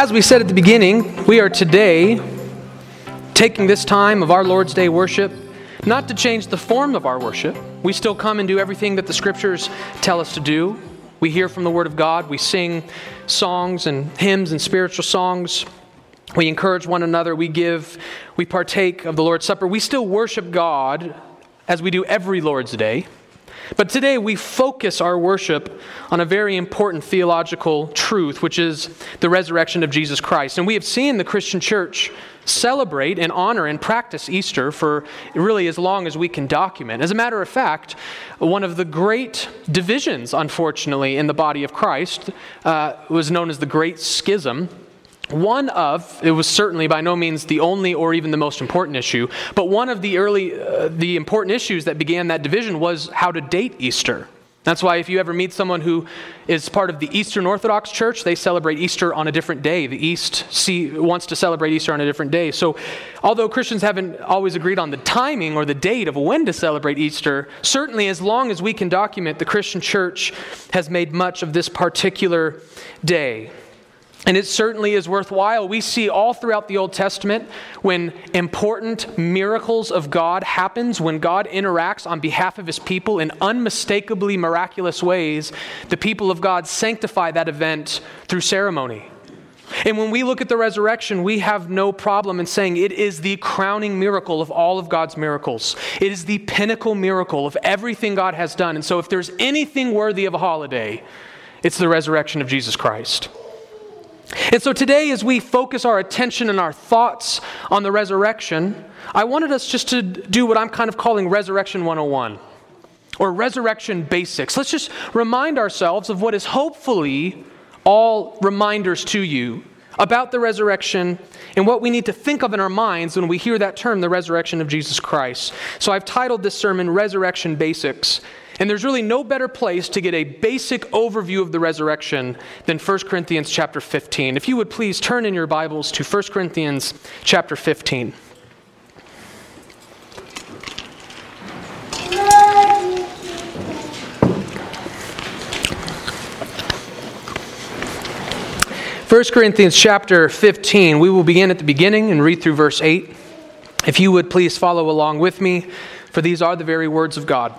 as we said at the beginning, we are today taking this time of our Lord's Day worship not to change the form of our worship. We still come and do everything that the scriptures tell us to do. We hear from the Word of God, we sing songs and hymns and spiritual songs. We encourage one another, we give, we partake of the Lord's Supper. We still worship God as we do every Lord's Day. But today we focus our worship on a very important theological truth, which is the resurrection of Jesus Christ. And we have seen the Christian church celebrate and honor and practice Easter for really as long as we can document. As a matter of fact, one of the great divisions, unfortunately, in the body of Christ uh, was known as the Great Schism. One of, it was certainly by no means the only or even the most important issue, but one of the early, uh, the important issues that began that division was how to date Easter. That's why if you ever meet someone who is part of the Eastern Orthodox Church, they celebrate Easter on a different day. The East see, wants to celebrate Easter on a different day. So, although Christians haven't always agreed on the timing or the date of when to celebrate Easter, certainly as long as we can document, the Christian Church has made much of this particular day. And it certainly is worthwhile. We see all throughout the Old Testament when important miracles of God happens, when God interacts on behalf of his people in unmistakably miraculous ways, the people of God sanctify that event through ceremony. And when we look at the resurrection, we have no problem in saying it is the crowning miracle of all of God's miracles. It is the pinnacle miracle of everything God has done. And so if there's anything worthy of a holiday, it's the resurrection of Jesus Christ. And so today, as we focus our attention and our thoughts on the resurrection, I wanted us just to do what I'm kind of calling Resurrection 101 or Resurrection Basics. Let's just remind ourselves of what is hopefully all reminders to you about the resurrection and what we need to think of in our minds when we hear that term, the resurrection of Jesus Christ. So I've titled this sermon Resurrection Basics. And there's really no better place to get a basic overview of the resurrection than 1 Corinthians chapter 15. If you would please turn in your Bibles to 1 Corinthians chapter 15. First Corinthians chapter 15, we will begin at the beginning and read through verse 8. If you would please follow along with me, for these are the very words of God.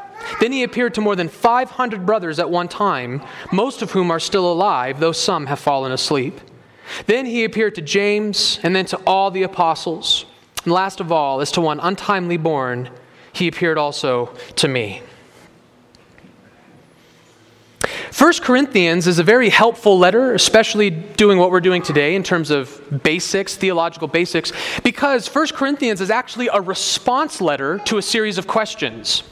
Then he appeared to more than 500 brothers at one time, most of whom are still alive, though some have fallen asleep. Then he appeared to James, and then to all the apostles. And last of all, as to one untimely born, he appeared also to me. 1 Corinthians is a very helpful letter, especially doing what we're doing today in terms of basics, theological basics, because 1 Corinthians is actually a response letter to a series of questions.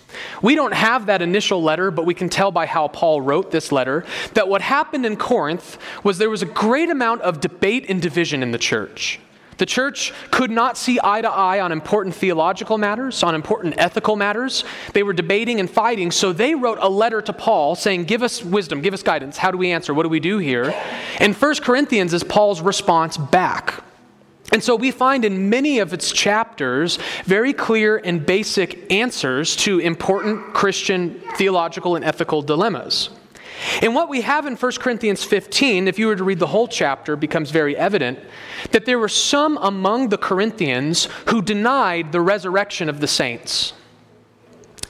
We don't have that initial letter, but we can tell by how Paul wrote this letter that what happened in Corinth was there was a great amount of debate and division in the church. The church could not see eye to eye on important theological matters, on important ethical matters. They were debating and fighting, so they wrote a letter to Paul saying, Give us wisdom, give us guidance. How do we answer? What do we do here? And 1 Corinthians is Paul's response back. And so we find in many of its chapters very clear and basic answers to important Christian theological and ethical dilemmas. And what we have in 1 Corinthians 15, if you were to read the whole chapter, becomes very evident that there were some among the Corinthians who denied the resurrection of the saints.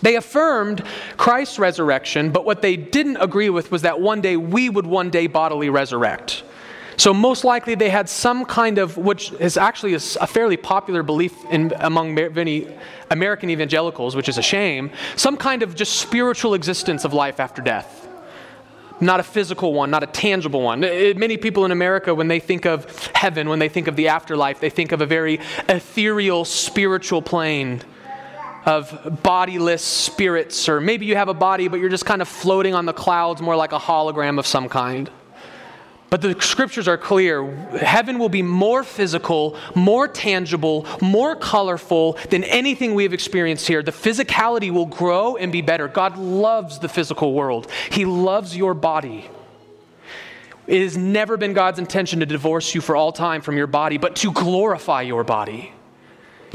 They affirmed Christ's resurrection, but what they didn't agree with was that one day we would one day bodily resurrect. So, most likely, they had some kind of, which is actually a, fairly popular belief in, among many American evangelicals, which is a shame, some kind of just spiritual existence of life after death. Not a physical one, not a tangible one. Uh, uh, many people in America, when they think of heaven, when they think of the afterlife, they think of a very ethereal, spiritual plane of bodiless spirits, or maybe you have a body, but you're just kind of floating on the clouds, more like a hologram of some kind. But the scriptures are clear. Heaven will be more physical, more tangible, more colorful than anything we have experienced here. The physicality will grow and be better. God loves the physical world, He loves your body. It has never been God's intention to divorce you for all time from your body, but to glorify your body.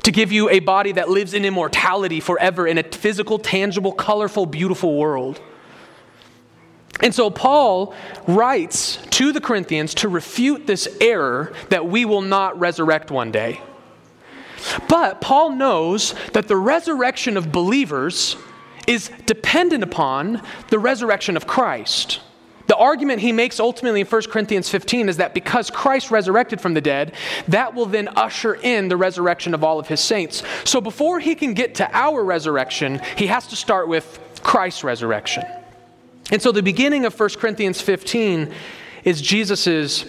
To give you a body that lives in immortality forever in a physical, tangible, colorful, beautiful world. And so Paul writes to the Corinthians to refute this error that we will not resurrect one day. But Paul knows that the resurrection of believers is dependent upon the resurrection of Christ. The argument he makes ultimately in 1 Corinthians 15 is that because Christ resurrected from the dead, that will then usher in the resurrection of all of his saints. So before he can get to our resurrection, he has to start with Christ's resurrection. And so the beginning of 1 Corinthians 15 is Jesus'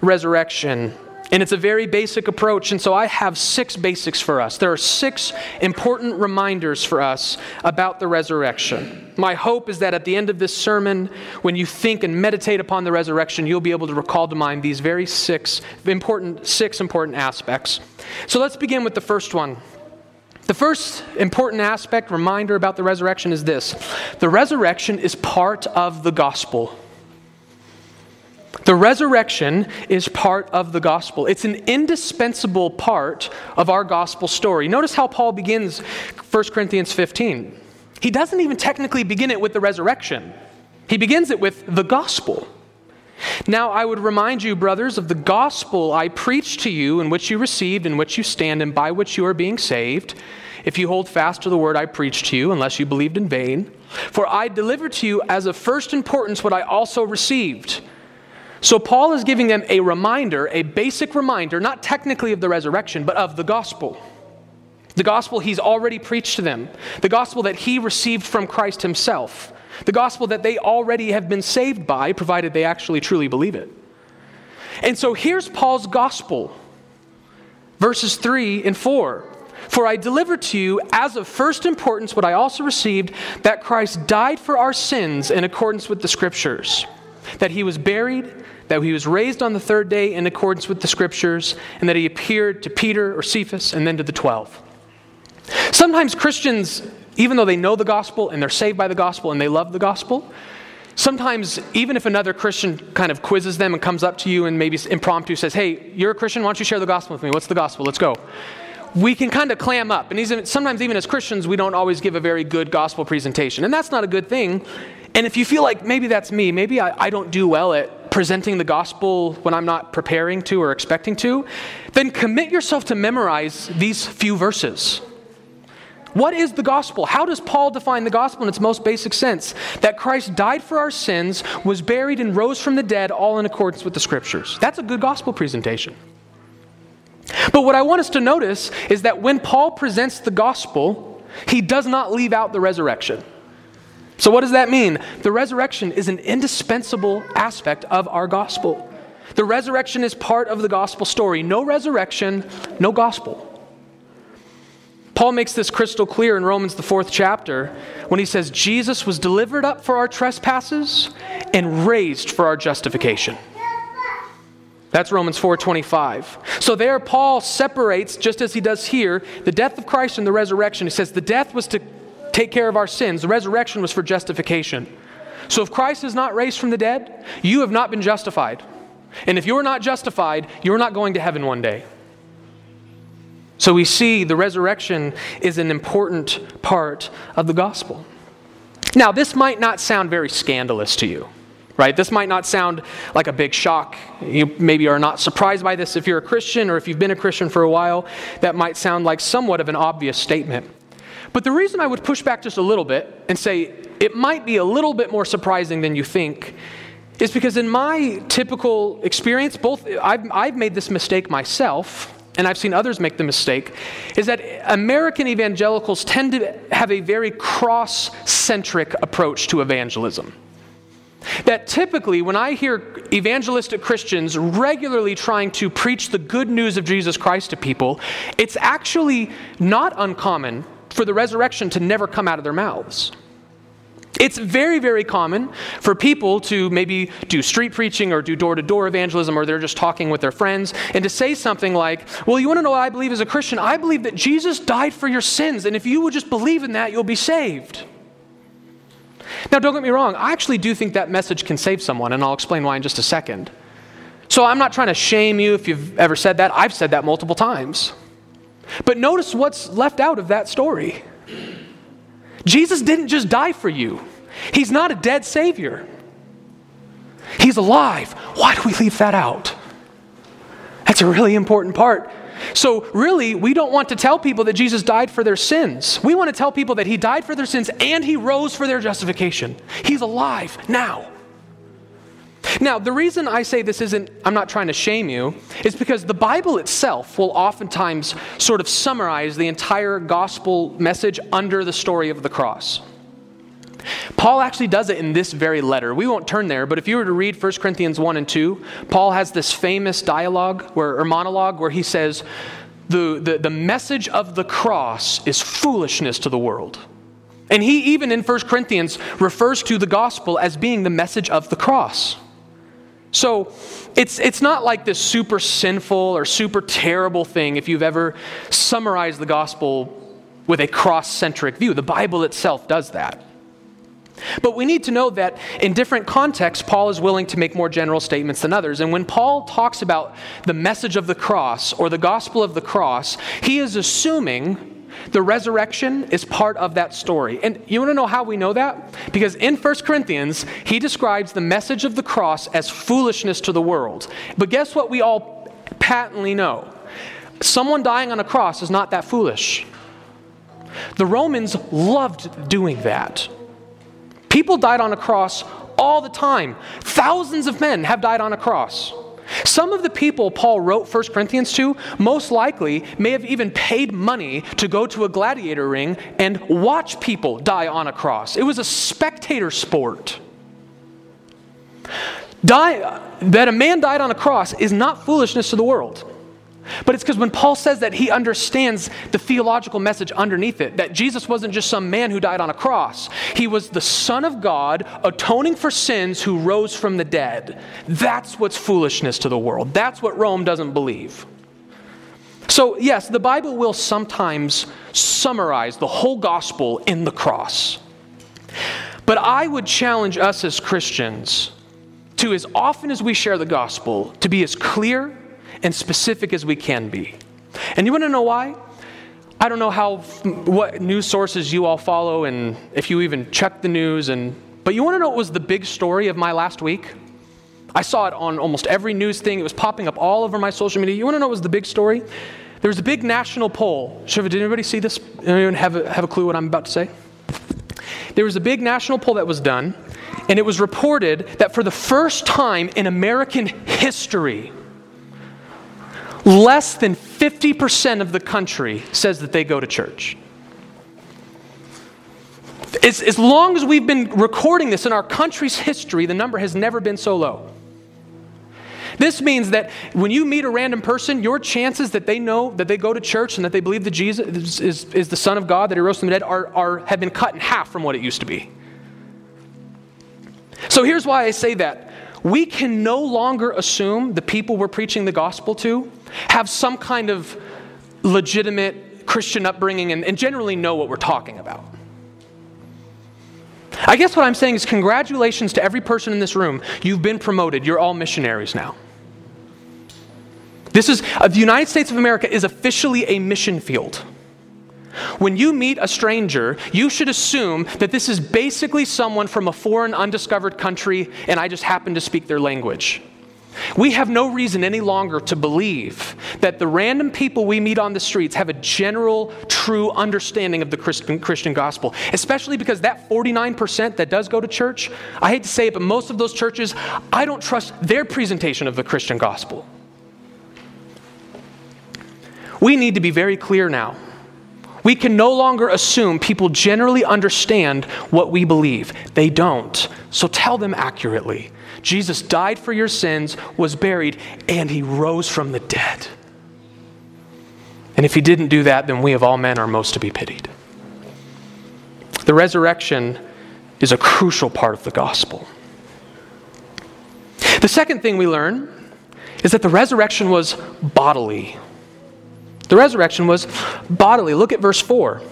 resurrection. And it's a very basic approach. And so I have six basics for us. There are six important reminders for us about the resurrection. My hope is that at the end of this sermon, when you think and meditate upon the resurrection, you'll be able to recall to mind these very six important, six important aspects. So let's begin with the first one the first important aspect, reminder about the resurrection is this the resurrection is part of the gospel. The resurrection is part of the gospel. It's an indispensable part of our gospel story. Notice how Paul begins 1 Corinthians 15. He doesn't even technically begin it with the resurrection, he begins it with the gospel. Now, I would remind you, brothers, of the gospel I preached to you, in which you received, in which you stand, and by which you are being saved, if you hold fast to the word I preached to you, unless you believed in vain. For I delivered to you as of first importance what I also received. So, Paul is giving them a reminder, a basic reminder, not technically of the resurrection, but of the gospel. The gospel he's already preached to them, the gospel that he received from Christ himself the gospel that they already have been saved by, provided they actually truly believe it. And so here's Paul's gospel, verses 3 and 4. For I delivered to you as of first importance what I also received that Christ died for our sins in accordance with the Scriptures, that he was buried, that he was raised on the third day in accordance with the Scriptures, and that he appeared to Peter or Cephas and then to the twelve. Sometimes Christians even though they know the gospel and they're saved by the gospel and they love the gospel, sometimes even if another Christian kind of quizzes them and comes up to you and maybe impromptu says, Hey, you're a Christian, why don't you share the gospel with me? What's the gospel? Let's go. We can kind of clam up. And sometimes, even as Christians, we don't always give a very good gospel presentation. And that's not a good thing. And if you feel like maybe that's me, maybe I, I don't do well at presenting the gospel when I'm not preparing to or expecting to, then commit yourself to memorize these few verses. What is the gospel? How does Paul define the gospel in its most basic sense? That Christ died for our sins, was buried, and rose from the dead, all in accordance with the scriptures. That's a good gospel presentation. But what I want us to notice is that when Paul presents the gospel, he does not leave out the resurrection. So, what does that mean? The resurrection is an indispensable aspect of our gospel. The resurrection is part of the gospel story. No resurrection, no gospel. Paul makes this crystal clear in Romans, the fourth chapter, when he says, Jesus was delivered up for our trespasses and raised for our justification. That's Romans 4:25. So there Paul separates just as he does here the death of Christ and the resurrection. He says the death was to take care of our sins, the resurrection was for justification. So if Christ is not raised from the dead, you have not been justified. And if you're not justified, you're not going to heaven one day. So we see the resurrection is an important part of the gospel. Now, this might not sound very scandalous to you, right? This might not sound like a big shock. You maybe are not surprised by this if you're a Christian or if you've been a Christian for a while. That might sound like somewhat of an obvious statement. But the reason I would push back just a little bit and say it might be a little bit more surprising than you think is because in my typical experience, both I've, I've made this mistake myself and I've seen others make the mistake, is that American evangelicals tend to have a very cross centric approach to evangelism. That typically, when I hear evangelistic Christians regularly trying to preach the good news of Jesus Christ to people, it's actually not uncommon for the resurrection to never come out of their mouths. It's very, very common for people to maybe do street preaching or do door to door evangelism or they're just talking with their friends and to say something like, Well, you want to know what I believe as a Christian? I believe that Jesus died for your sins, and if you would just believe in that, you'll be saved. Now, don't get me wrong, I actually do think that message can save someone, and I'll explain why in just a second. So I'm not trying to shame you if you've ever said that. I've said that multiple times. But notice what's left out of that story. Jesus didn't just die for you, He's not a dead Savior. He's alive. Why do we leave that out? That's a really important part. So, really, we don't want to tell people that Jesus died for their sins. We want to tell people that He died for their sins and He rose for their justification. He's alive now. Now, the reason I say this isn't, I'm not trying to shame you, is because the Bible itself will oftentimes sort of summarize the entire gospel message under the story of the cross. Paul actually does it in this very letter. We won't turn there, but if you were to read 1 Corinthians 1 and 2, Paul has this famous dialogue where, or monologue where he says, the, the, the message of the cross is foolishness to the world. And he, even in 1 Corinthians, refers to the gospel as being the message of the cross. So it's, it's not like this super sinful or super terrible thing if you've ever summarized the gospel with a cross centric view. The Bible itself does that. But we need to know that in different contexts, Paul is willing to make more general statements than others. And when Paul talks about the message of the cross or the gospel of the cross, he is assuming the resurrection is part of that story. And you want to know how we know that? Because in 1 Corinthians, he describes the message of the cross as foolishness to the world. But guess what we all patently know? Someone dying on a cross is not that foolish. The Romans loved doing that. People died on a cross all the time. Thousands of men have died on a cross. Some of the people Paul wrote 1 Corinthians to most likely may have even paid money to go to a gladiator ring and watch people die on a cross. It was a spectator sport. Die, that a man died on a cross is not foolishness to the world. But it's because when Paul says that, he understands the theological message underneath it that Jesus wasn't just some man who died on a cross, he was the Son of God atoning for sins who rose from the dead. That's what's foolishness to the world. That's what Rome doesn't believe. So, yes, the Bible will sometimes summarize the whole gospel in the cross. But I would challenge us as Christians to, as often as we share the gospel, to be as clear and specific as we can be. And you want to know why? I don't know how what news sources you all follow and if you even check the news and but you want to know what was the big story of my last week? I saw it on almost every news thing. It was popping up all over my social media. You want to know what was the big story? There was a big national poll. Did anybody see this? Anyone have a, have a clue what I'm about to say? There was a big national poll that was done, and it was reported that for the first time in American history, less than 50% of the country says that they go to church. As, as long as we've been recording this in our country's history, the number has never been so low. This means that when you meet a random person, your chances that they know that they go to church and that they believe that Jesus is, is, is the Son of God, that He rose from the dead, are, are, have been cut in half from what it used to be. So here's why I say that. We can no longer assume the people we're preaching the gospel to have some kind of legitimate Christian upbringing and, and generally know what we're talking about. I guess what I'm saying is, congratulations to every person in this room. You've been promoted. You're all missionaries now. This is, uh, the United States of America is officially a mission field. When you meet a stranger, you should assume that this is basically someone from a foreign, undiscovered country, and I just happen to speak their language. We have no reason any longer to believe that the random people we meet on the streets have a general, true understanding of the Christian, gospel, especially because that 49% that does go to church, I hate to say it, but most of those churches, I don't trust their presentation of the Christian gospel. We need to be very clear now. We can no longer assume people generally understand what we believe. They don't. So tell them accurately. Jesus died for your sins, was buried, and he rose from the dead. And if he didn't do that, then we of all men are most to be pitied. The resurrection is a crucial part of the gospel. The second thing we learn is that the resurrection was bodily. The resurrection was bodily. Look at verse 4.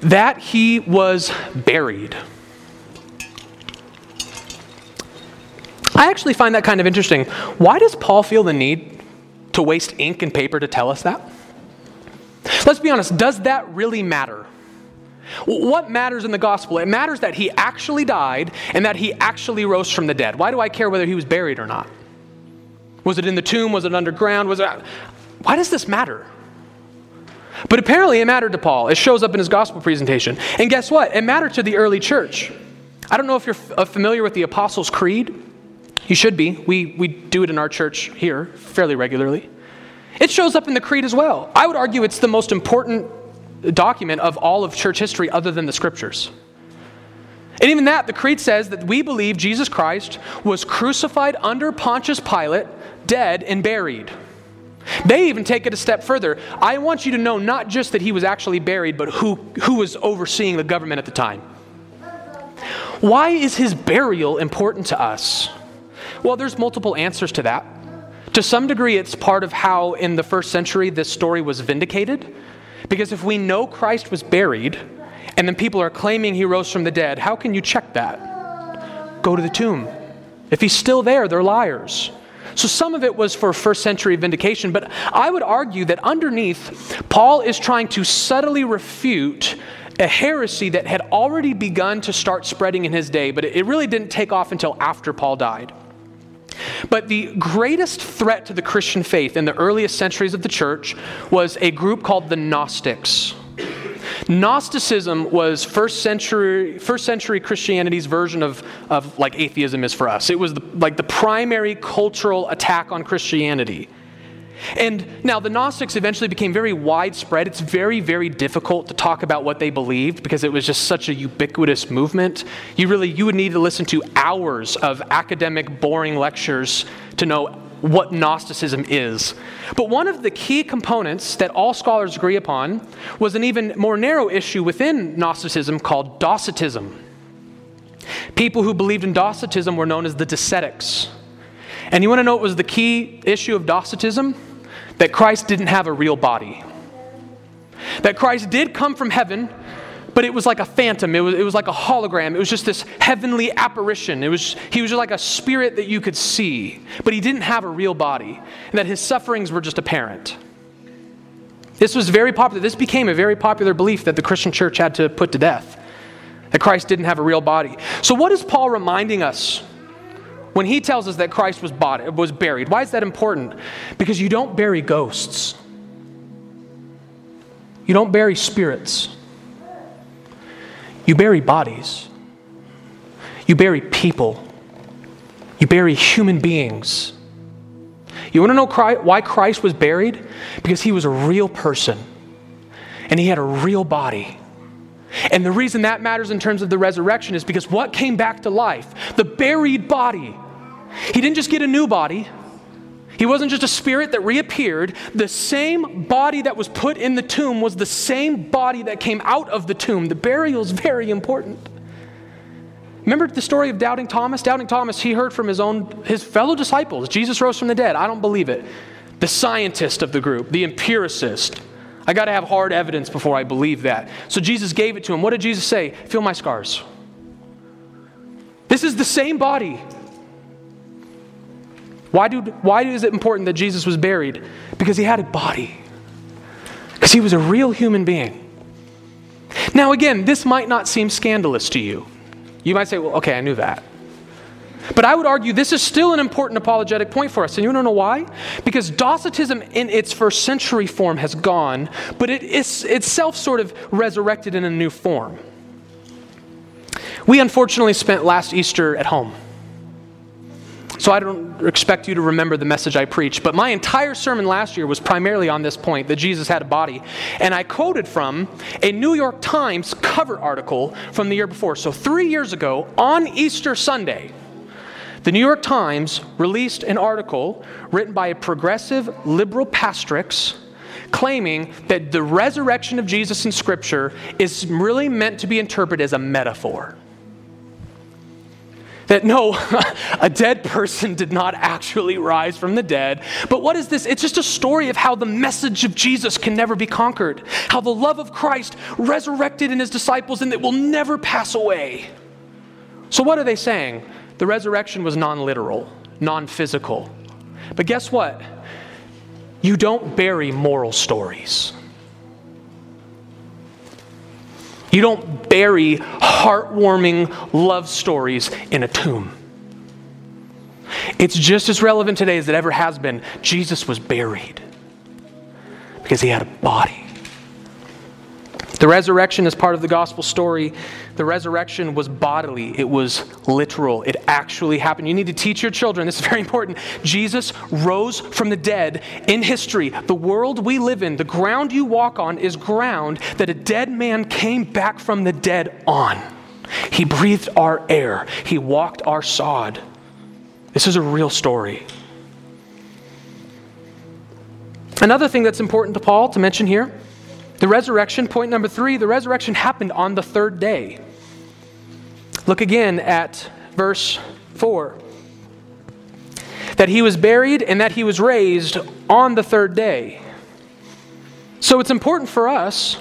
That he was buried. I actually find that kind of interesting. Why does Paul feel the need to waste ink and paper to tell us that? Let's be honest, does that really matter? What matters in the gospel? It matters that he actually died and that he actually rose from the dead. Why do I care whether he was buried or not? Was it in the tomb? Was it underground? Was it Why does this matter? But apparently it mattered to Paul. It shows up in his gospel presentation. And guess what? It mattered to the early church. I don't know if you're uh, familiar with the Apostles' Creed. You should be. We, we do it in our church here fairly regularly. It shows up in the Creed as well. I would argue it's the most important document of all of church history other than the scriptures. And even that, the Creed says that we believe Jesus Christ was crucified under Pontius Pilate, dead, and buried. They even take it a step further. I want you to know not just that he was actually buried, but who, who was overseeing the government at the time. Why is his burial important to us? Well, there's multiple answers to that. To some degree, it's part of how in the first century this story was vindicated. Because if we know Christ was buried and then people are claiming he rose from the dead, how can you check that? Go to the tomb. If he's still there, they're liars. So some of it was for first century vindication, but I would argue that underneath, Paul is trying to subtly refute a heresy that had already begun to start spreading in his day, but it really didn't take off until after Paul died. But the greatest threat to the Christian faith in the earliest centuries of the church was a group called the Gnostics. Gnosticism was first century, first century Christianity's version of, of like atheism is for us. It was the, like the primary cultural attack on Christianity. And now the Gnostics eventually became very widespread. It's very, very difficult to talk about what they believed because it was just such a ubiquitous movement. You really you would need to listen to hours of academic boring lectures to know what Gnosticism is. But one of the key components that all scholars agree upon was an even more narrow issue within Gnosticism called Docetism. People who believed in Docetism were known as the Docetics. And you want to know what was the key issue of Docetism? that Christ didn't have a real body. That Christ did come from heaven, but it was like a phantom. It was, it was like a hologram. It was just this heavenly apparition. It was, he was just like a spirit that you could see, but he didn't have a real body, and that his sufferings were just apparent. This was very popular. This became a very popular belief that the Christian church had to put to death, that Christ didn't have a real body. So, what is Paul reminding us when he tells us that Christ was, bought, was buried. Why is that important? Because you don't bury ghosts, you don't bury spirits, you bury bodies, you bury people, you bury human beings. You want to know why Christ was buried? Because he was a real person and he had a real body. And the reason that matters in terms of the resurrection is because what came back to life? The buried body. He didn't just get a new body. He wasn't just a spirit that reappeared. The same body that was put in the tomb was the same body that came out of the tomb. The burial is very important. Remember the story of doubting Thomas? Doubting Thomas, he heard from his own his fellow disciples, Jesus rose from the dead. I don't believe it. The scientist of the group, the empiricist. I got to have hard evidence before I believe that. So Jesus gave it to him. What did Jesus say? Feel my scars. This is the same body. Why, do, why is it important that Jesus was buried? Because he had a body, because he was a real human being. Now, again, this might not seem scandalous to you. You might say, well, okay, I knew that. But I would argue this is still an important apologetic point for us. And you don't know why? Because Docetism in its first century form has gone, but it is itself sort of resurrected in a new form. We unfortunately spent last Easter at home. So I don't expect you to remember the message I preached, but my entire sermon last year was primarily on this point that Jesus had a body. And I quoted from a New York Times cover article from the year before. So 3 years ago on Easter Sunday, the New York Times released an article written by a progressive liberal pastrix claiming that the resurrection of Jesus in Scripture is really meant to be interpreted as a metaphor. That no, a dead person did not actually rise from the dead. But what is this? It's just a story of how the message of Jesus can never be conquered, how the love of Christ resurrected in his disciples and that will never pass away. So, what are they saying? The resurrection was non literal, non physical. But guess what? You don't bury moral stories. You don't bury heartwarming love stories in a tomb. It's just as relevant today as it ever has been. Jesus was buried because he had a body. The resurrection is part of the gospel story. The resurrection was bodily, it was literal, it actually happened. You need to teach your children, this is very important. Jesus rose from the dead in history. The world we live in, the ground you walk on, is ground that a dead man came back from the dead on. He breathed our air, he walked our sod. This is a real story. Another thing that's important to Paul to mention here the resurrection, point number three, the resurrection happened on the third day. Look again at verse 4. That he was buried and that he was raised on the third day. So it's important for us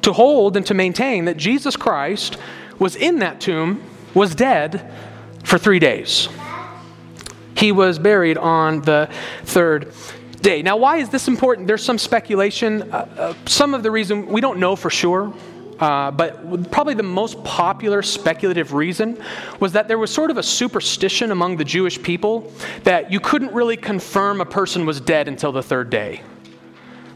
to hold and to maintain that Jesus Christ was in that tomb, was dead for three days. He was buried on the third day. Now, why is this important? There's some speculation. Uh, uh, some of the reason we don't know for sure. Uh, but probably the most popular speculative reason was that there was sort of a superstition among the Jewish people that you couldn't really confirm a person was dead until the third day.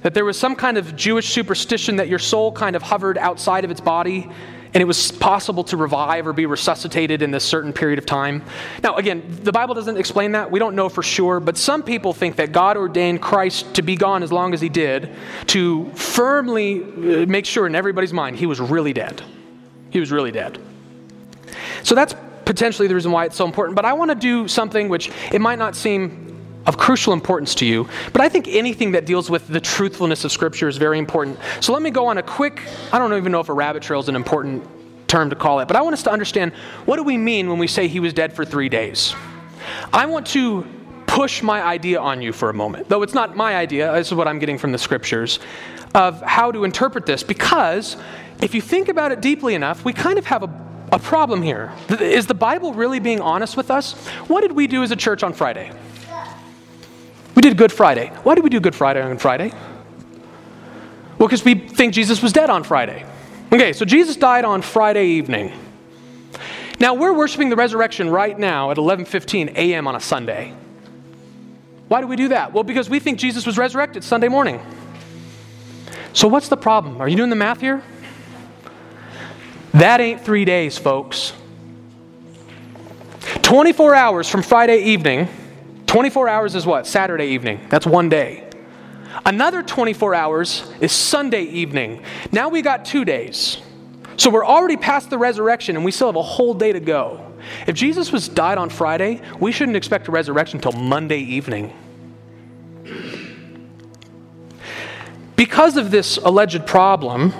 That there was some kind of Jewish superstition that your soul kind of hovered outside of its body and it was possible to revive or be resuscitated in this certain period of time. Now, again, the Bible doesn't explain that. We don't know for sure, but some people think that God ordained Christ to be gone as long as he did to firmly uh, make sure in everybody's mind he was really dead. He was really dead. So that's potentially the reason why it's so important. But I want to do something which it might not seem of crucial importance to you. But I think anything that deals with the truthfulness of Scripture is very important. So let me go on a quick, I don't even know if a rabbit trail is an important term to call it, but I want us to understand what do we mean when we say he was dead for three days? I want to push my idea on you for a moment, though it's not my idea, this is what I'm getting from the Scriptures, of how to interpret this, because if you think about it deeply enough, we kind of have a a problem here. Is the Bible really being honest with us? What did we do as a church on Friday? We did Good Friday. Why did we do Good Friday on Friday? Well, because we think Jesus was dead on Friday. Okay, so Jesus died on Friday evening. Now we're worshiping the resurrection right now at 11:15 a.m. on a Sunday. Why do we do that? Well, because we think Jesus was resurrected Sunday morning. So what's the problem? Are you doing the math here? That ain't 3 days, folks. 24 hours from Friday evening 24 hours is what? Saturday evening. That's one day. Another 24 hours is Sunday evening. Now we got two days. So we're already past the resurrection and we still have a whole day to go. If Jesus was died on Friday, we shouldn't expect a resurrection until Monday evening. Because of this alleged problem,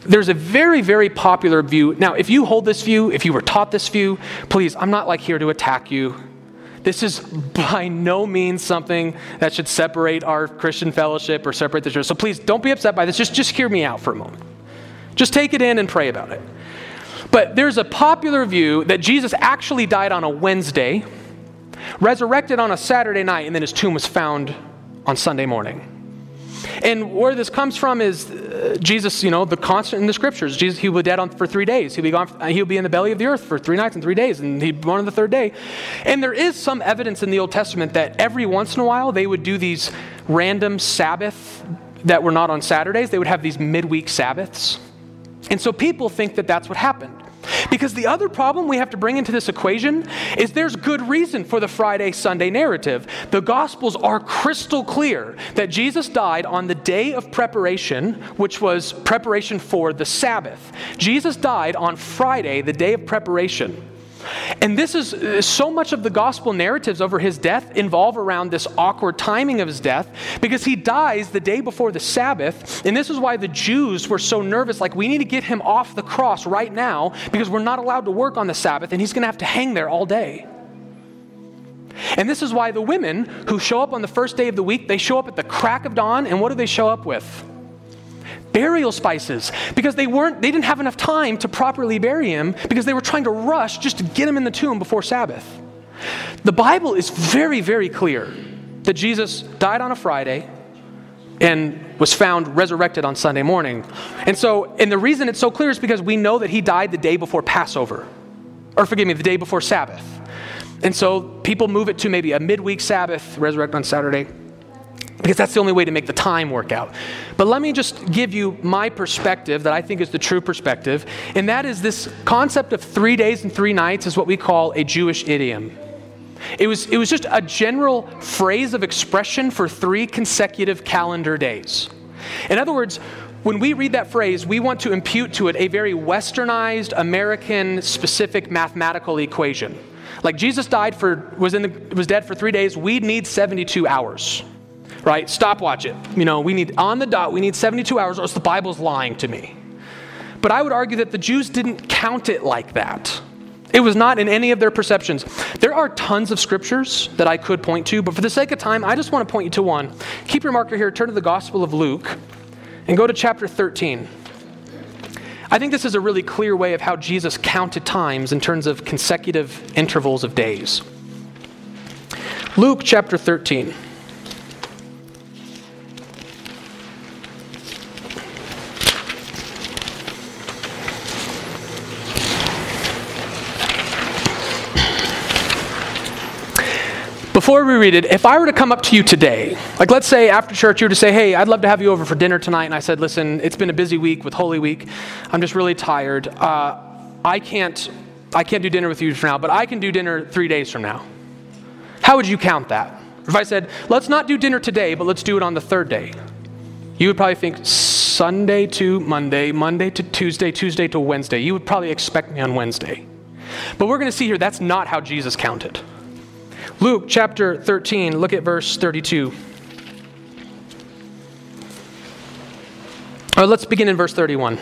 there's a very, very popular view. Now, if you hold this view, if you were taught this view, please, I'm not like here to attack you. This is by no means something that should separate our Christian fellowship or separate the church. So please don't be upset by this. Just, just hear me out for a moment. Just take it in and pray about it. But there's a popular view that Jesus actually died on a Wednesday, resurrected on a Saturday night, and then his tomb was found on Sunday morning. And where this comes from is uh, Jesus, you know, the constant in the scriptures. Jesus, he would be dead on, for three days. He'll be gone. He'll be in the belly of the earth for three nights and three days, and he'd be born on the third day. And there is some evidence in the Old Testament that every once in a while they would do these random Sabbath that were not on Saturdays. They would have these midweek Sabbaths. And so people think that that's what happened. Because the other problem we have to bring into this equation is there's good reason for the Friday Sunday narrative. The Gospels are crystal clear that Jesus died on the day of preparation, which was preparation for the Sabbath. Jesus died on Friday, the day of preparation. And this is uh, so much of the gospel narratives over his death involve around this awkward timing of his death because he dies the day before the Sabbath. And this is why the Jews were so nervous like, we need to get him off the cross right now because we're not allowed to work on the Sabbath and he's going to have to hang there all day. And this is why the women who show up on the first day of the week, they show up at the crack of dawn, and what do they show up with? Burial spices because they weren't they didn't have enough time to properly bury him because they were trying to rush just to get him in the tomb before Sabbath. The Bible is very very clear that Jesus died on a Friday and was found resurrected on Sunday morning. And so and the reason it's so clear is because we know that he died the day before Passover. Or forgive me, the day before Sabbath. And so people move it to maybe a midweek Sabbath, resurrect on Saturday because that's the only way to make the time work out. But let me just give you my perspective that I think is the true perspective, and that is this concept of three days and three nights is what we call a Jewish idiom. It was, it was just a general phrase of expression for three consecutive calendar days. In other words, when we read that phrase, we want to impute to it a very westernized, American specific mathematical equation. Like Jesus died for was in the was dead for 3 days, we'd need 72 hours right? Stopwatch it. You know, we need on the dot, we need 72 hours, or else the Bible's lying to me. But I would argue that the Jews didn't count it like that. It was not in any of their perceptions. There are tons of scriptures that I could point to, but for the sake of time, I just want to point you to one. Keep your marker here, turn to the Gospel of Luke, and go to chapter 13. I think this is a really clear way of how Jesus counted times in terms of consecutive intervals of days. Luke chapter 13. Before we read it, if I were to come up to you today, like let's say after church you were to say, hey, I'd love to have you over for dinner tonight, and I said, listen, it's been a busy week with Holy Week. I'm just really tired. Uh, I can't, I can't do dinner with you for now, but I can do dinner three days from now. How would you count that? If I said, let's not do dinner today, but let's do it on the third day, you would probably think Sunday to Monday, Monday to Tuesday, Tuesday to Wednesday. You would probably expect me on Wednesday. But we're going to see here that's not how Jesus counted. Luke chapter 13, look at verse 32. Or let's begin in verse 31.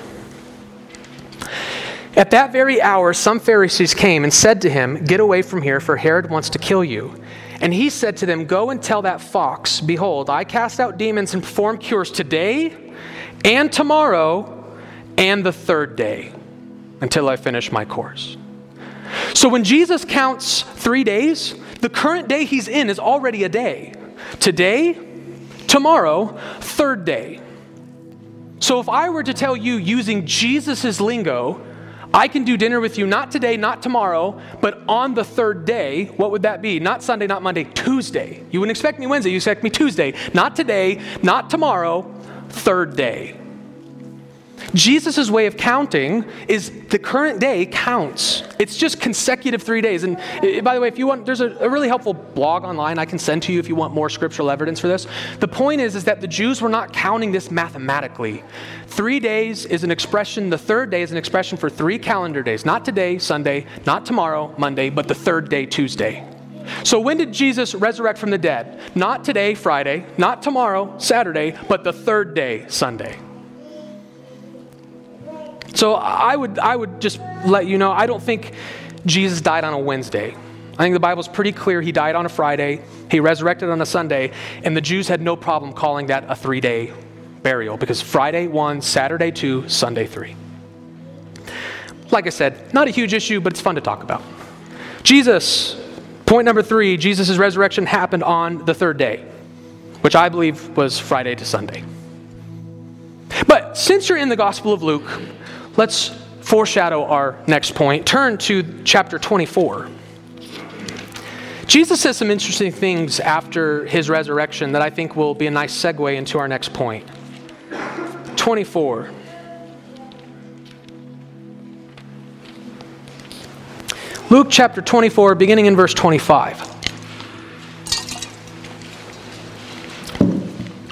At that very hour, some Pharisees came and said to him, Get away from here, for Herod wants to kill you. And he said to them, Go and tell that fox, Behold, I cast out demons and perform cures today and tomorrow and the third day until I finish my course. So when Jesus counts three days, the current day he's in is already a day. Today, tomorrow, third day. So if I were to tell you using Jesus' lingo, I can do dinner with you not today, not tomorrow, but on the third day, what would that be? Not Sunday, not Monday, Tuesday. You wouldn't expect me Wednesday, you expect me Tuesday. Not today, not tomorrow, third day. Jesus' way of counting is the current day counts. It's just consecutive three days. And uh, by the way, if you want, there's a, a, really helpful blog online I can send to you if you want more scriptural evidence for this. The point is, is that the Jews were not counting this mathematically. Three days is an expression, the third day is an expression for three calendar days. Not today, Sunday, not tomorrow, Monday, but the third day, Tuesday. So when did Jesus resurrect from the dead? Not today, Friday, not tomorrow, Saturday, but the third day, Sunday. So I would, I would just let you know, I don't think Jesus died on a Wednesday. I think the Bible's pretty clear he died on a Friday, he resurrected on a Sunday, and the Jews had no problem calling that a three day burial because Friday one, Saturday two, Sunday three. Like I said, not a huge issue, but it's fun to talk about. Jesus, point number three Jesus' resurrection happened on the third day, which I believe was Friday to Sunday. But since you're in the Gospel of Luke, Let's foreshadow our next point. Turn to chapter 24. Jesus says some interesting things after his resurrection that I think will be a nice segue into our next point. 24. Luke chapter 24, beginning in verse 25.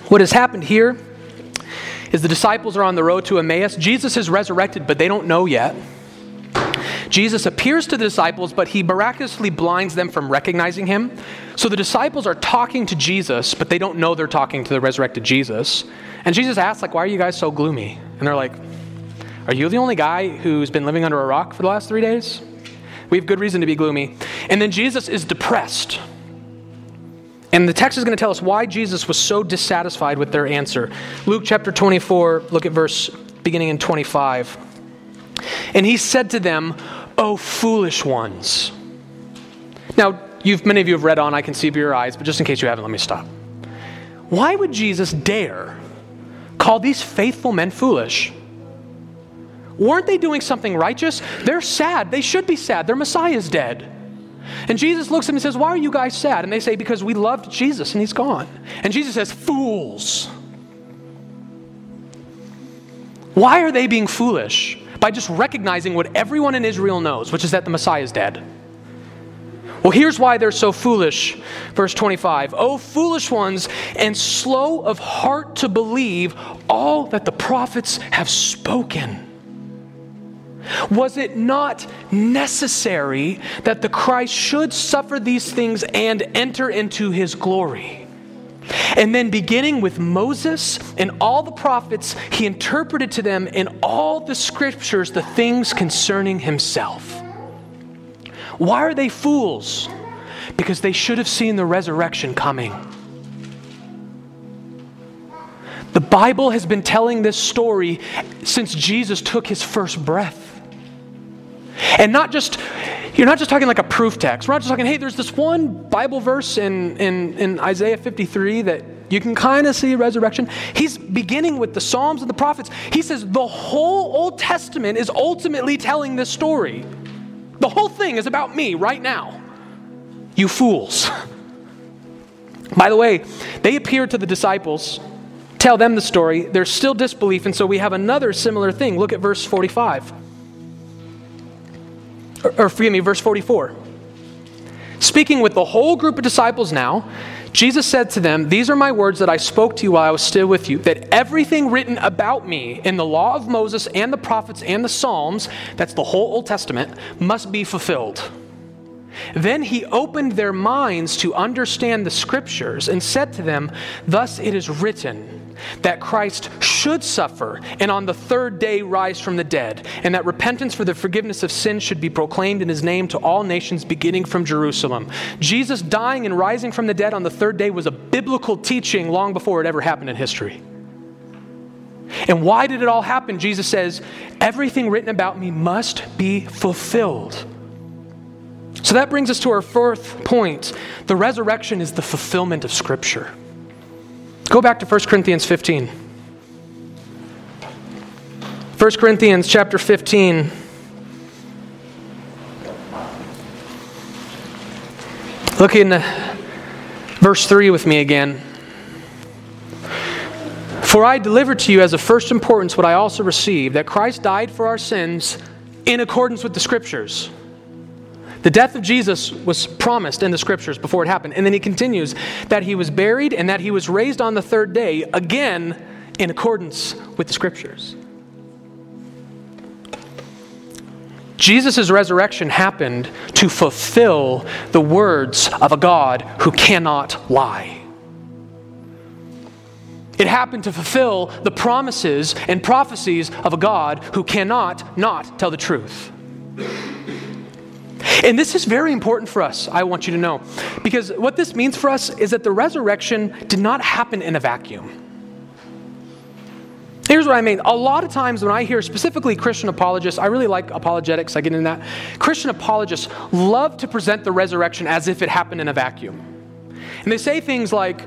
What has happened here is the disciples are on the road to Emmaus. Jesus is resurrected, but they don't know yet. Jesus appears to the disciples, but he miraculously blinds them from recognizing him. So the disciples are talking to Jesus, but they don't know they're talking to the resurrected Jesus. And Jesus asks, like, why are you guys so gloomy? And they're like, are you the only guy who's been living under a rock for the last three days? We have good reason to be gloomy. And then Jesus is depressed. And the text is going to tell us why Jesus was so dissatisfied with their answer. Luke chapter 24, look at verse beginning in 25. And he said to them, O foolish ones. Now, you've, many of you have read on, I can see by your eyes, but just in case you haven't, let me stop. Why would Jesus dare call these faithful men foolish? Weren't they doing something righteous? They're sad. They should be sad. Their Messiah is dead. And Jesus looks at them and says, Why are you guys sad? And they say, Because we loved Jesus and he's gone. And Jesus says, Fools. Why are they being foolish? By just recognizing what everyone in Israel knows, which is that the Messiah is dead. Well, here's why they're so foolish. Verse 25 Oh, foolish ones, and slow of heart to believe all that the prophets have spoken. Was it not necessary that the Christ should suffer these things and enter into his glory? And then, beginning with Moses and all the prophets, he interpreted to them in all the scriptures the things concerning himself. Why are they fools? Because they should have seen the resurrection coming. The Bible has been telling this story since Jesus took his first breath. And not just, you're not just talking like a proof text. We're not just talking, hey, there's this one Bible verse in, in, in Isaiah 53 that you can kind of see resurrection. He's beginning with the Psalms and the prophets. He says the whole Old Testament is ultimately telling this story. The whole thing is about me right now. You fools. By the way, they appear to the disciples, tell them the story. There's still disbelief, and so we have another similar thing. Look at verse 45 or, or forgive me, verse 44. Speaking with the whole group of disciples now, Jesus said to them, These are my words that I spoke to you while I was still with you, that everything written about me in the law of Moses and the prophets and the Psalms, that's the whole Old Testament, must be fulfilled. Then he opened their minds to understand the scriptures and said to them, Thus it is written that Christ should suffer and on the third day rise from the dead, and that repentance for the forgiveness of sins should be proclaimed in his name to all nations beginning from Jerusalem. Jesus dying and rising from the dead on the third day was a biblical teaching long before it ever happened in history. And why did it all happen? Jesus says, Everything written about me must be fulfilled. So that brings us to our fourth point. The resurrection is the fulfillment of Scripture. Go back to 1 Corinthians 15. 1 Corinthians chapter 15. Look in uh, verse 3 with me again. For I delivered to you as of first importance what I also received that Christ died for our sins in accordance with the Scriptures the death of Jesus was promised in the scriptures before it happened. And then he continues that he was buried and that he was raised on the third day, again in accordance with the scriptures. Jesus' resurrection happened to fulfill the words of a God who cannot lie. It happened to fulfill the promises and prophecies of a God who cannot not tell the truth. And this is very important for us, I want you to know. Because what this means for us is that the resurrection did not happen in a vacuum. Here's what I mean. A lot of times when I hear specifically Christian apologists, I really like apologetics, I get into that. Christian apologists love to present the resurrection as if it happened in a vacuum. And they say things like,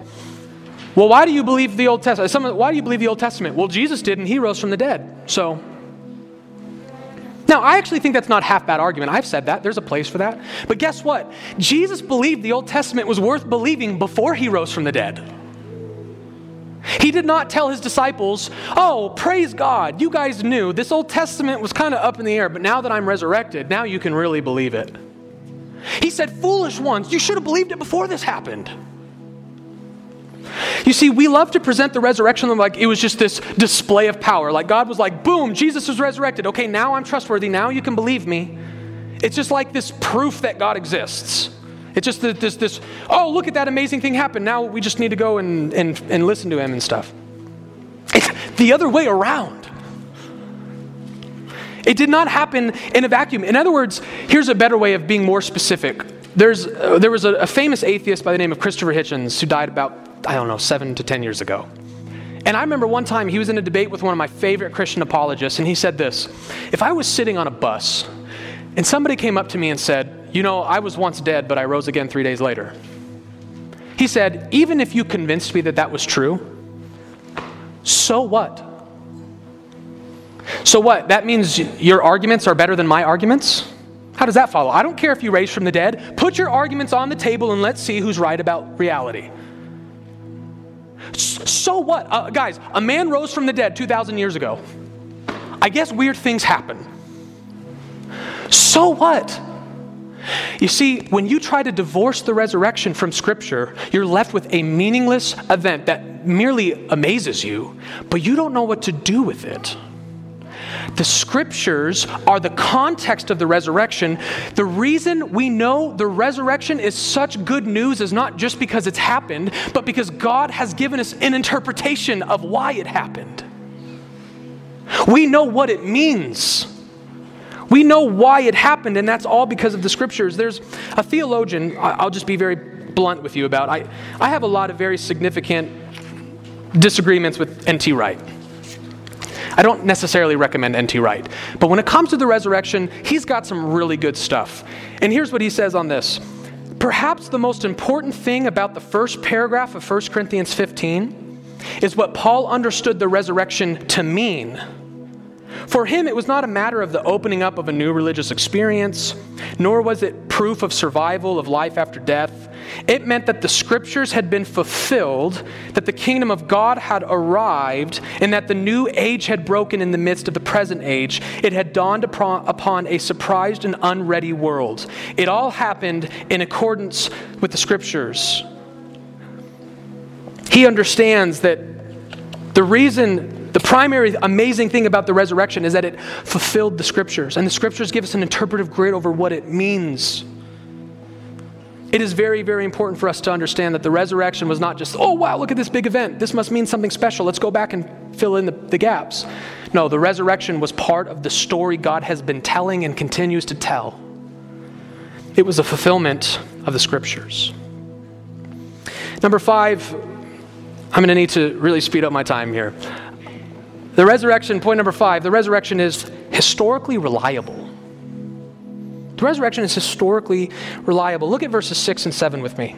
well, why do you believe the Old Testament? Why do you believe the Old Testament? Well, Jesus did, and he rose from the dead. So now, I actually think that's not half bad argument. I've said that. There's a place for that. But guess what? Jesus believed the Old Testament was worth believing before he rose from the dead. He did not tell his disciples, Oh, praise God, you guys knew this Old Testament was kind of up in the air, but now that I'm resurrected, now you can really believe it. He said, Foolish ones, you should have believed it before this happened. You see, we love to present the resurrection like it was just this display of power. Like God was like, boom, Jesus was resurrected. Okay, now I'm trustworthy. Now you can believe me. It's just like this proof that God exists. It's just this, this oh, look at that amazing thing happen. Now we just need to go and, and, and listen to him and stuff. It's the other way around. It did not happen in a vacuum. In other words, here's a better way of being more specific. There's, uh, there was a, a famous atheist by the name of Christopher Hitchens who died about, I don't know, seven to ten years ago. And I remember one time he was in a debate with one of my favorite Christian apologists, and he said this If I was sitting on a bus and somebody came up to me and said, You know, I was once dead, but I rose again three days later. He said, Even if you convinced me that that was true, so what? So what? That means your arguments are better than my arguments? How does that follow? I don't care if you raise from the dead. Put your arguments on the table and let's see who's right about reality. So what? Uh, guys, a man rose from the dead 2,000 years ago. I guess weird things happen. So what? You see, when you try to divorce the resurrection from Scripture, you're left with a meaningless event that merely amazes you, but you don't know what to do with it. The scriptures are the context of the resurrection. The reason we know the resurrection is such good news is not just because it's happened, but because God has given us an interpretation of why it happened. We know what it means. We know why it happened, and that's all because of the scriptures. There's a theologian, I'll just be very blunt with you about. I, I have a lot of very significant disagreements with N.T. Wright. I don't necessarily recommend N.T. Wright, but when it comes to the resurrection, he's got some really good stuff. And here's what he says on this Perhaps the most important thing about the first paragraph of 1 Corinthians 15 is what Paul understood the resurrection to mean for him, it was not a matter of the opening up of a new religious experience, nor was it proof of survival of life after death. It meant that the scriptures had been fulfilled, that the kingdom of God had arrived, and that the new age had broken in the midst of the present age. It had dawned upon a surprised and unready world. It all happened in accordance with the scriptures. He understands that the reason the primary amazing thing about the resurrection is that it fulfilled the scriptures, and the scriptures give us an interpretive grid over what it means. It is very, very important for us to understand that the resurrection was not just, oh, wow, look at this big event. This must mean something special. Let's go back and fill in the, the gaps. No, the resurrection was part of the story God has been telling and continues to tell. It was a fulfillment of the scriptures. Number five, I'm going to need to really speed up my time here. The resurrection, point number five, the resurrection is historically reliable. The resurrection is historically reliable. Look at verses 6 and 7 with me.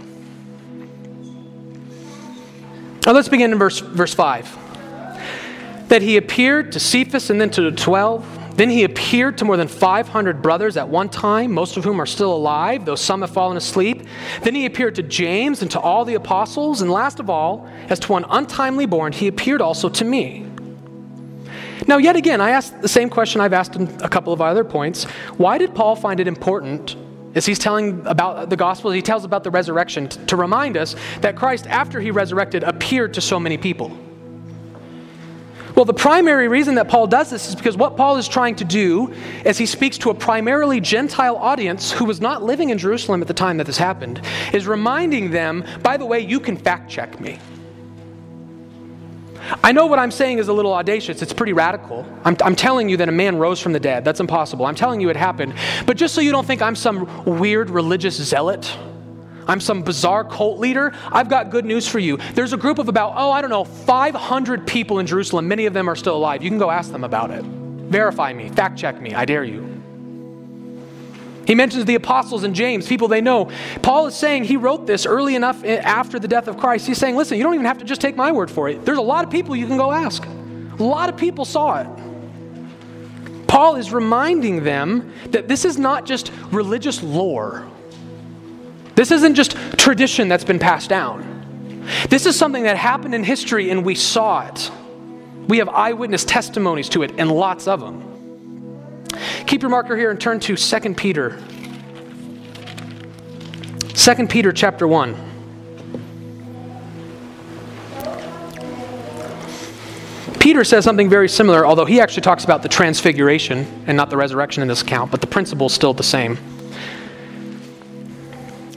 Now let's begin in verse, verse 5. That he appeared to Cephas and then to the 12. Then he appeared to more than 500 brothers at one time, most of whom are still alive, though some have fallen asleep. Then he appeared to James and to all the apostles. And last of all, as to one untimely born, he appeared also to me. Now, yet again, I ask the same question I've asked in a couple of other points. Why did Paul find it important, as he's telling about the gospel, he tells about the resurrection, to remind us that Christ, after he resurrected, appeared to so many people? Well, the primary reason that Paul does this is because what Paul is trying to do as he speaks to a primarily Gentile audience who was not living in Jerusalem at the time that this happened is reminding them, by the way, you can fact check me. I know what I'm saying is a little audacious. It's pretty radical. I'm, I'm, telling you that a man rose from the dead. That's impossible. I'm telling you it happened. But just so you don't think I'm some weird religious zealot, I'm some bizarre cult leader, I've got good news for you. There's a group of about, oh, I don't know, 500 people in Jerusalem. Many of them are still alive. You can go ask them about it. Verify me, fact check me. I dare you. He mentions the apostles and James, people they know. Paul is saying he wrote this early enough after the death of Christ. He's saying, listen, you don't even have to just take my word for it. There's a lot of people you can go ask. A lot of people saw it. Paul is reminding them that this is not just religious lore. This isn't just tradition that's been passed down. This is something that happened in history and we saw it. We have eyewitness testimonies to it and lots of them. Keep your marker here and turn to 2 Peter. 2 Peter chapter 1. Peter says something very similar, although he actually talks about the transfiguration and not the resurrection in this account, but the principle is still the same.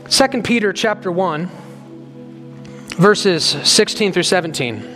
2 Peter chapter 1 verses 16 through 17.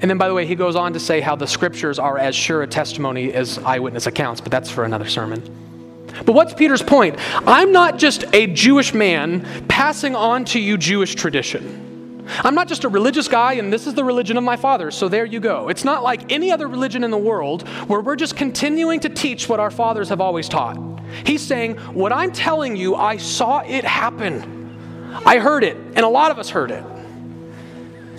And then, by the way, he goes on to say how the scriptures are as sure a testimony as eyewitness accounts, but that's for another sermon. But what's Peter's point? I'm not just a Jewish man passing on to you Jewish tradition. I'm not just a religious guy and this is the religion of my father, so there you go. It's not like any other religion in the world where we're just continuing to teach what our fathers have always taught. He's saying, What I'm telling you, I saw it happen. I heard it, and a lot of us heard it.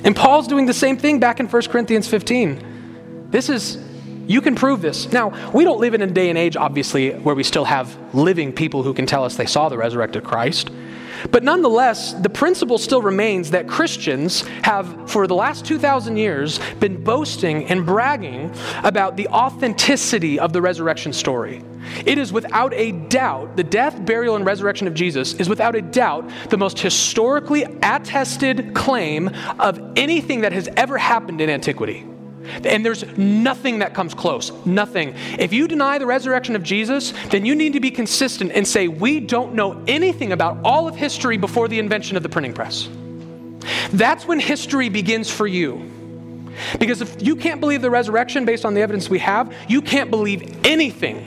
And Paul's doing the same thing back in 1 Corinthians 15. This is, you can prove this. Now, we don't live in a day and age, obviously, where we still have living people who can tell us they saw the resurrected Christ. But nonetheless, the principle still remains that Christians have, for the last 2,000 years, been boasting and bragging about the authenticity of the resurrection story. It is without a doubt, the death, burial, and resurrection of Jesus is without a doubt the most historically attested claim of anything that has ever happened in antiquity. And there's nothing that comes close. Nothing. If you deny the resurrection of Jesus, then you need to be consistent and say, We don't know anything about all of history before the invention of the printing press. That's when history begins for you. Because if you can't believe the resurrection based on the evidence we have, you can't believe anything.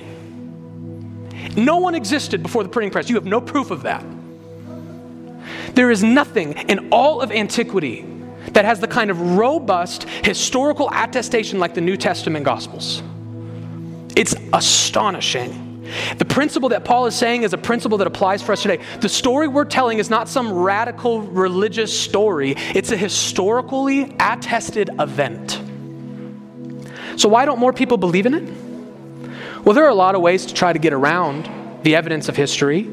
No one existed before the printing press. You have no proof of that. There is nothing in all of antiquity that has the kind of robust historical attestation like the New Testament Gospels. It's astonishing. The principle that Paul is saying is a principle that applies for us today. The story we're telling is not some radical religious story, it's a historically attested event. So, why don't more people believe in it? Well, there are a lot of ways to try to get around the evidence of history.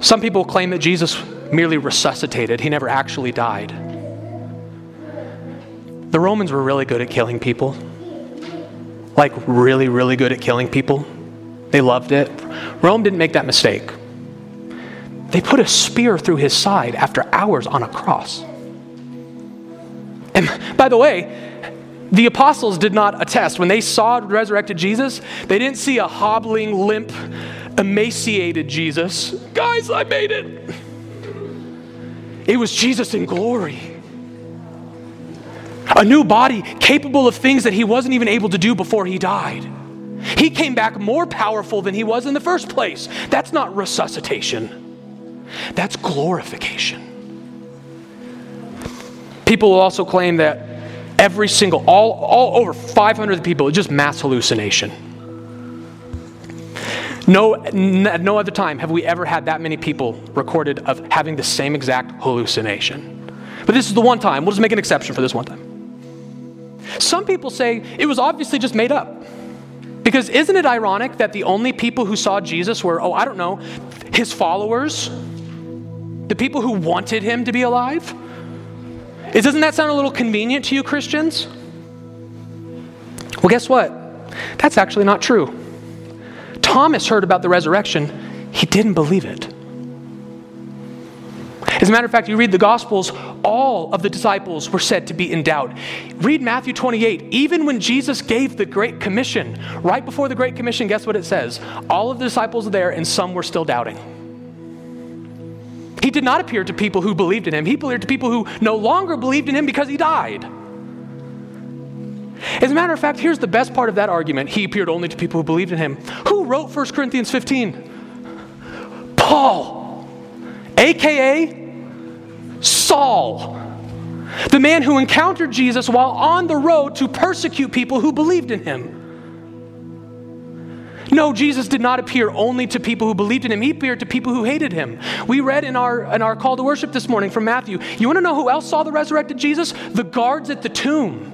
Some people claim that Jesus merely resuscitated, he never actually died. The Romans were really good at killing people. Like, really, really good at killing people. They loved it. Rome didn't make that mistake. They put a spear through his side after hours on a cross. And by the way, the apostles did not attest. When they saw resurrected Jesus, they didn't see a hobbling, limp, emaciated Jesus. Guys, I made it. It was Jesus in glory a new body capable of things that he wasn't even able to do before he died. He came back more powerful than he was in the first place. That's not resuscitation, that's glorification. People will also claim that every single, all, all over 500 people, just mass hallucination. No, n- no other time have we ever had that many people recorded of having the same exact hallucination. But this is the one time. We'll just make an exception for this one time. Some people say it was obviously just made up. Because isn't it ironic that the only people who saw Jesus were, oh, I don't know, his followers? The people who wanted him to be alive? Doesn't that sound a little convenient to you, Christians? Well, guess what? That's actually not true. Thomas heard about the resurrection, he didn't believe it. As a matter of fact, you read the Gospels, all of the disciples were said to be in doubt. Read Matthew 28. Even when Jesus gave the Great Commission, right before the Great Commission, guess what it says? All of the disciples were there, and some were still doubting. He did not appear to people who believed in him, he appeared to people who no longer believed in him because he died. As a matter of fact, here's the best part of that argument. He appeared only to people who believed in him. Who wrote 1 Corinthians 15? Paul, aka Saul, the man who encountered Jesus while on the road to persecute people who believed in him. No, Jesus did not appear only to people who believed in him. He appeared to people who hated him. We read in our, in our call to worship this morning from Matthew. You want to know who else saw the resurrected Jesus? The guards at the tomb.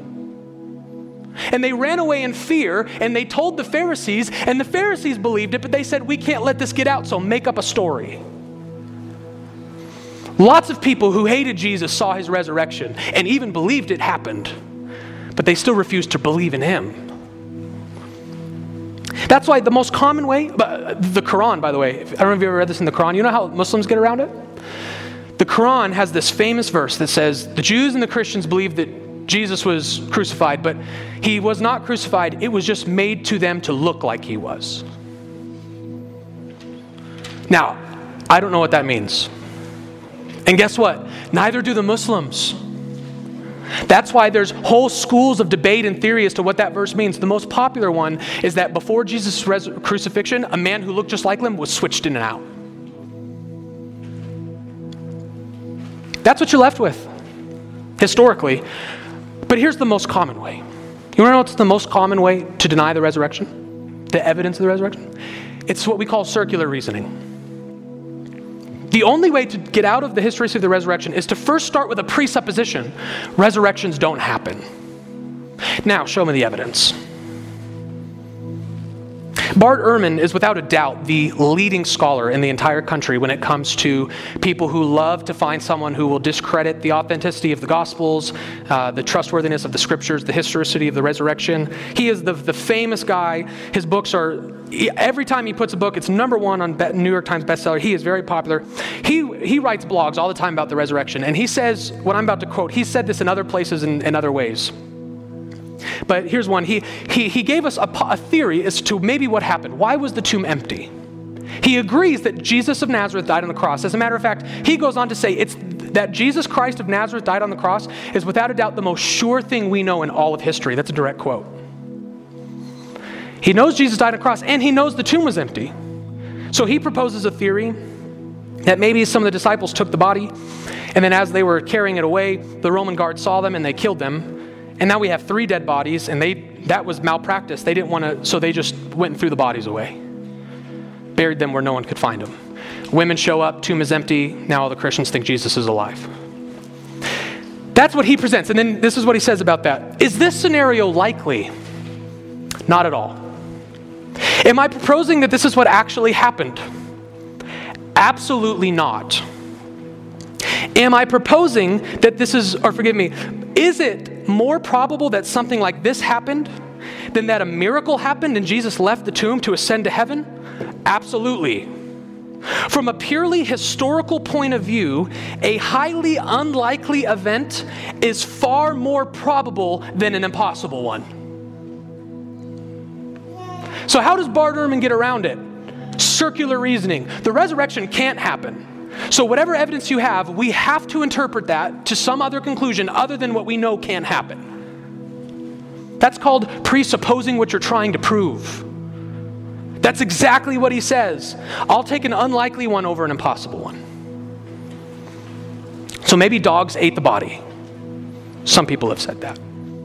And they ran away in fear and they told the Pharisees, and the Pharisees believed it, but they said, We can't let this get out, so make up a story. Lots of people who hated Jesus saw his resurrection and even believed it happened, but they still refused to believe in him. That's why the most common way, uh, the Quran, by the way, I don't know if you ever read this in the Quran, you know how Muslims get around it? The Quran has this famous verse that says the Jews and the Christians believe that Jesus was crucified, but he was not crucified, it was just made to them to look like he was. Now, I don't know what that means. And guess what? Neither do the Muslims. That's why there's whole schools of debate and theory as to what that verse means. The most popular one is that before Jesus' res- crucifixion, a man who looked just like him was switched in and out. That's what you're left with, historically. But here's the most common way. You want to know what's the most common way to deny the resurrection? The evidence of the resurrection? It's what we call circular reasoning. The only way to get out of the history of the resurrection is to first start with a presupposition resurrections don't happen. Now, show me the evidence. Bart Ehrman is without a doubt the leading scholar in the entire country when it comes to people who love to find someone who will discredit the authenticity of the Gospels, uh, the trustworthiness of the Scriptures, the historicity of the resurrection. He is the, the famous guy. His books are, every time he puts a book, it's number one on New York Times bestseller. He is very popular. He, he writes blogs all the time about the resurrection, and he says, what I'm about to quote, he said this in other places and in other ways. But here's one. He, he, he gave us a, a theory as to maybe what happened. Why was the tomb empty? He agrees that Jesus of Nazareth died on the cross. As a matter of fact, he goes on to say it's that Jesus Christ of Nazareth died on the cross is without a doubt the most sure thing we know in all of history. That's a direct quote. He knows Jesus died on the cross and he knows the tomb was empty. So he proposes a theory that maybe some of the disciples took the body and then as they were carrying it away, the Roman guards saw them and they killed them. And now we have three dead bodies, and they that was malpractice. They didn't want to, so they just went and threw the bodies away, buried them where no one could find them. Women show up, tomb is empty. Now all the Christians think Jesus is alive. That's what he presents. And then this is what he says about that. Is this scenario likely? Not at all. Am I proposing that this is what actually happened? Absolutely not. Am I proposing that this is, or forgive me, is it more probable that something like this happened than that a miracle happened and Jesus left the tomb to ascend to heaven? Absolutely. From a purely historical point of view, a highly unlikely event is far more probable than an impossible one. So, how does Bart Ehrman get around it? Circular reasoning. The resurrection can't happen. So, whatever evidence you have, we have to interpret that to some other conclusion other than what we know can happen. That's called presupposing what you're trying to prove. That's exactly what he says. I'll take an unlikely one over an impossible one. So maybe dogs ate the body. Some people have said that.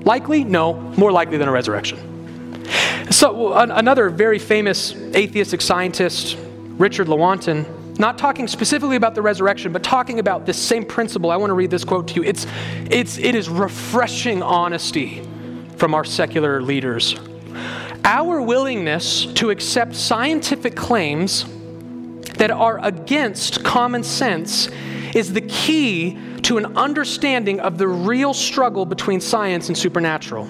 Likely? No. More likely than a resurrection. So, another very famous atheistic scientist, Richard Lewontin, not talking specifically about the resurrection, but talking about this same principle. I want to read this quote to you. It's, it's, it is refreshing honesty from our secular leaders. Our willingness to accept scientific claims that are against common sense is the key to an understanding of the real struggle between science and supernatural.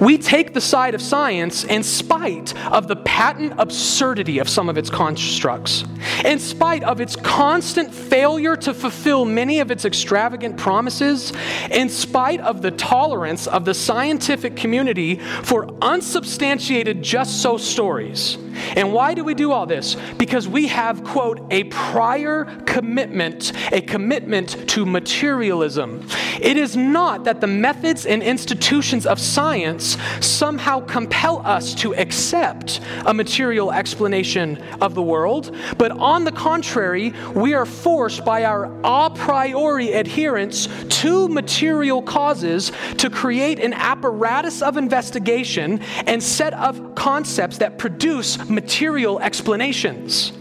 We take the side of science in spite of the patent absurdity of some of its constructs, in spite of its constant failure to fulfill many of its extravagant promises, in spite of the tolerance of the scientific community for unsubstantiated just so stories. And why do we do all this? Because we have, quote, a prior commitment, a commitment to materialism. It is not that the methods and institutions of science somehow compel us to accept a material explanation of the world, but on the contrary, we are forced by our a priori adherence to material causes to create an apparatus of investigation and set of concepts that produce material explanations.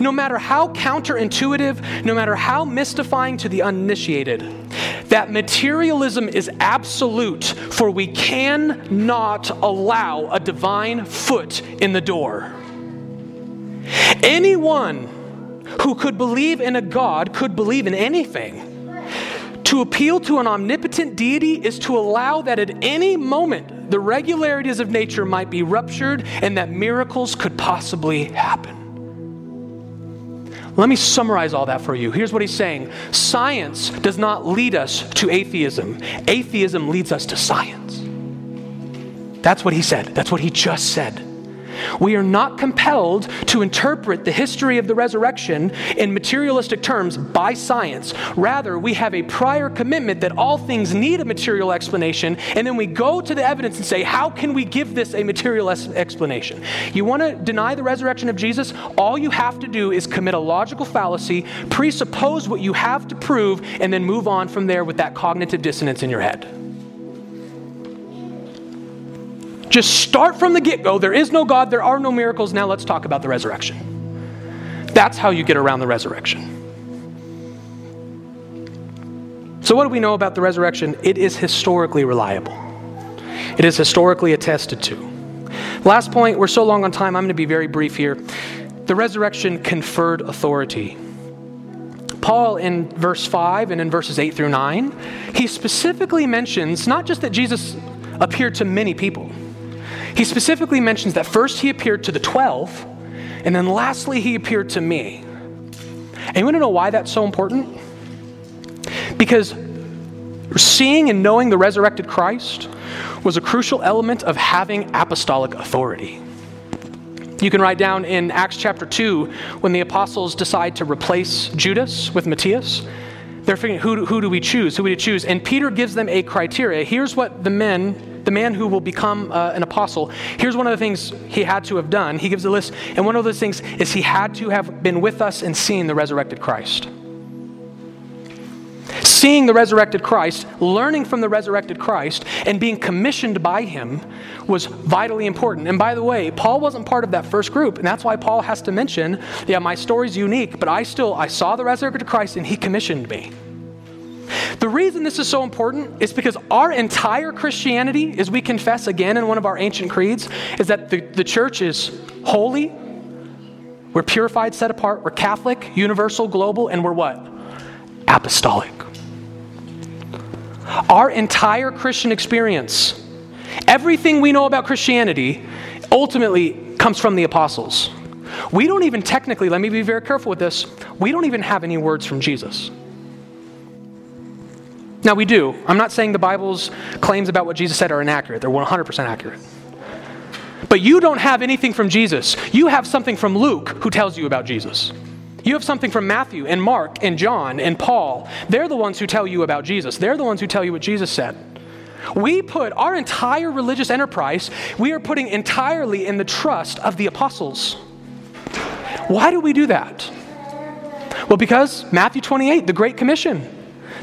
No matter how counterintuitive, no matter how mystifying to the uninitiated, that materialism is absolute, for we cannot allow a divine foot in the door. Anyone who could believe in a God could believe in anything. To appeal to an omnipotent deity is to allow that at any moment the regularities of nature might be ruptured and that miracles could possibly happen. Let me summarize all that for you. Here's what he's saying Science does not lead us to atheism, atheism leads us to science. That's what he said. That's what he just said. We are not compelled to interpret the history of the resurrection in materialistic terms by science. Rather, we have a prior commitment that all things need a material explanation, and then we go to the evidence and say, how can we give this a material explanation? You want to deny the resurrection of Jesus? All you have to do is commit a logical fallacy, presuppose what you have to prove, and then move on from there with that cognitive dissonance in your head. Just start from the get go. There is no God, there are no miracles. Now let's talk about the resurrection. That's how you get around the resurrection. So, what do we know about the resurrection? It is historically reliable, it is historically attested to. Last point, we're so long on time, I'm going to be very brief here. The resurrection conferred authority. Paul, in verse 5 and in verses 8 through 9, he specifically mentions not just that Jesus appeared to many people, he specifically mentions that first he appeared to the 12, and then lastly he appeared to me. And you want to know why that's so important? Because seeing and knowing the resurrected Christ was a crucial element of having apostolic authority. You can write down in Acts chapter 2 when the apostles decide to replace Judas with Matthias. They're figuring, who, who do we choose? Who do we choose? And Peter gives them a criteria. Here's what the men the man who will become uh, an apostle, here's one of the things he had to have done. He gives a list, and one of those things is he had to have been with us and seen the resurrected Christ. Seeing the resurrected Christ, learning from the resurrected Christ, and being commissioned by him was vitally important. And by the way, Paul wasn't part of that first group, and that's why Paul has to mention, yeah, my story's unique, but I still I saw the resurrected Christ and he commissioned me. The reason this is so important is because our entire Christianity, as we confess again in one of our ancient creeds, is that the, the church is holy, we're purified, set apart, we're Catholic, universal, global, and we're what? Apostolic. Our entire Christian experience, everything we know about Christianity, ultimately comes from the apostles. We don't even technically, let me be very careful with this, we don't even have any words from Jesus. Now, we do. I'm not saying the Bible's claims about what Jesus said are inaccurate, they're 100% accurate. But you don't have anything from Jesus. You have something from Luke who tells you about Jesus. You have something from Matthew and Mark and John and Paul. They're the ones who tell you about Jesus. They're the ones who tell you what Jesus said. We put our entire religious enterprise, we are putting entirely in the trust of the apostles. Why do we do that? Well, because Matthew 28, the Great Commission.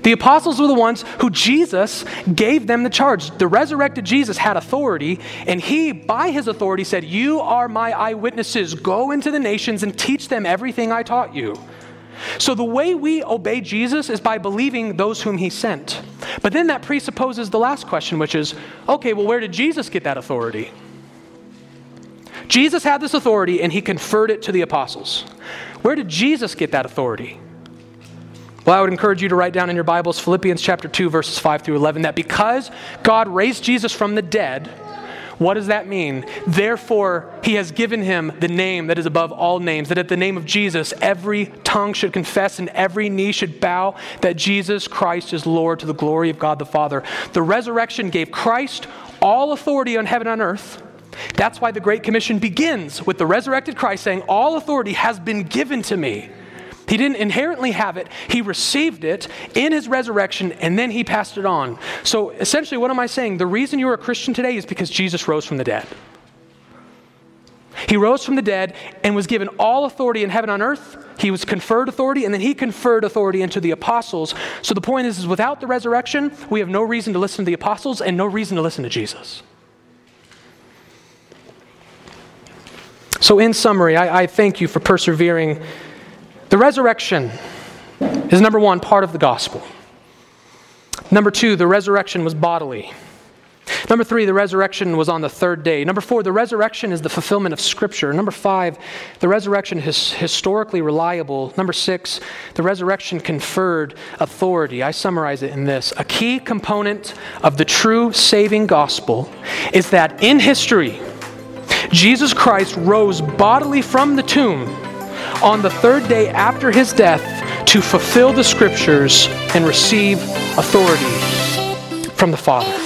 The apostles were the ones who Jesus gave them the charge. The resurrected Jesus had authority, and he, by his authority, said, You are my eyewitnesses. Go into the nations and teach them everything I taught you. So, the way we obey Jesus is by believing those whom he sent. But then that presupposes the last question, which is okay, well, where did Jesus get that authority? Jesus had this authority and he conferred it to the apostles. Where did Jesus get that authority? Well, I would encourage you to write down in your Bibles Philippians chapter 2, verses 5 through 11, that because God raised Jesus from the dead, what does that mean? Therefore, he has given him the name that is above all names, that at the name of Jesus, every tongue should confess and every knee should bow that Jesus Christ is Lord to the glory of God the Father. The resurrection gave Christ all authority on heaven and earth. That's why the Great Commission begins with the resurrected Christ saying, All authority has been given to me. He didn't inherently have it. He received it in his resurrection and then he passed it on. So essentially, what am I saying? The reason you're a Christian today is because Jesus rose from the dead. He rose from the dead and was given all authority in heaven and on earth. He was conferred authority and then he conferred authority into the apostles. So the point is, is without the resurrection, we have no reason to listen to the apostles and no reason to listen to Jesus. So, in summary, I, I thank you for persevering the resurrection is number one, part of the gospel. Number two, the resurrection was bodily. Number three, the resurrection was on the third day. Number four, the resurrection is the fulfillment of Scripture. Number five, the resurrection is historically reliable. Number six, the resurrection conferred authority. I summarize it in this A key component of the true saving gospel is that in history, Jesus Christ rose bodily from the tomb on the third day after his death to fulfill the Scriptures and receive authority from the Father.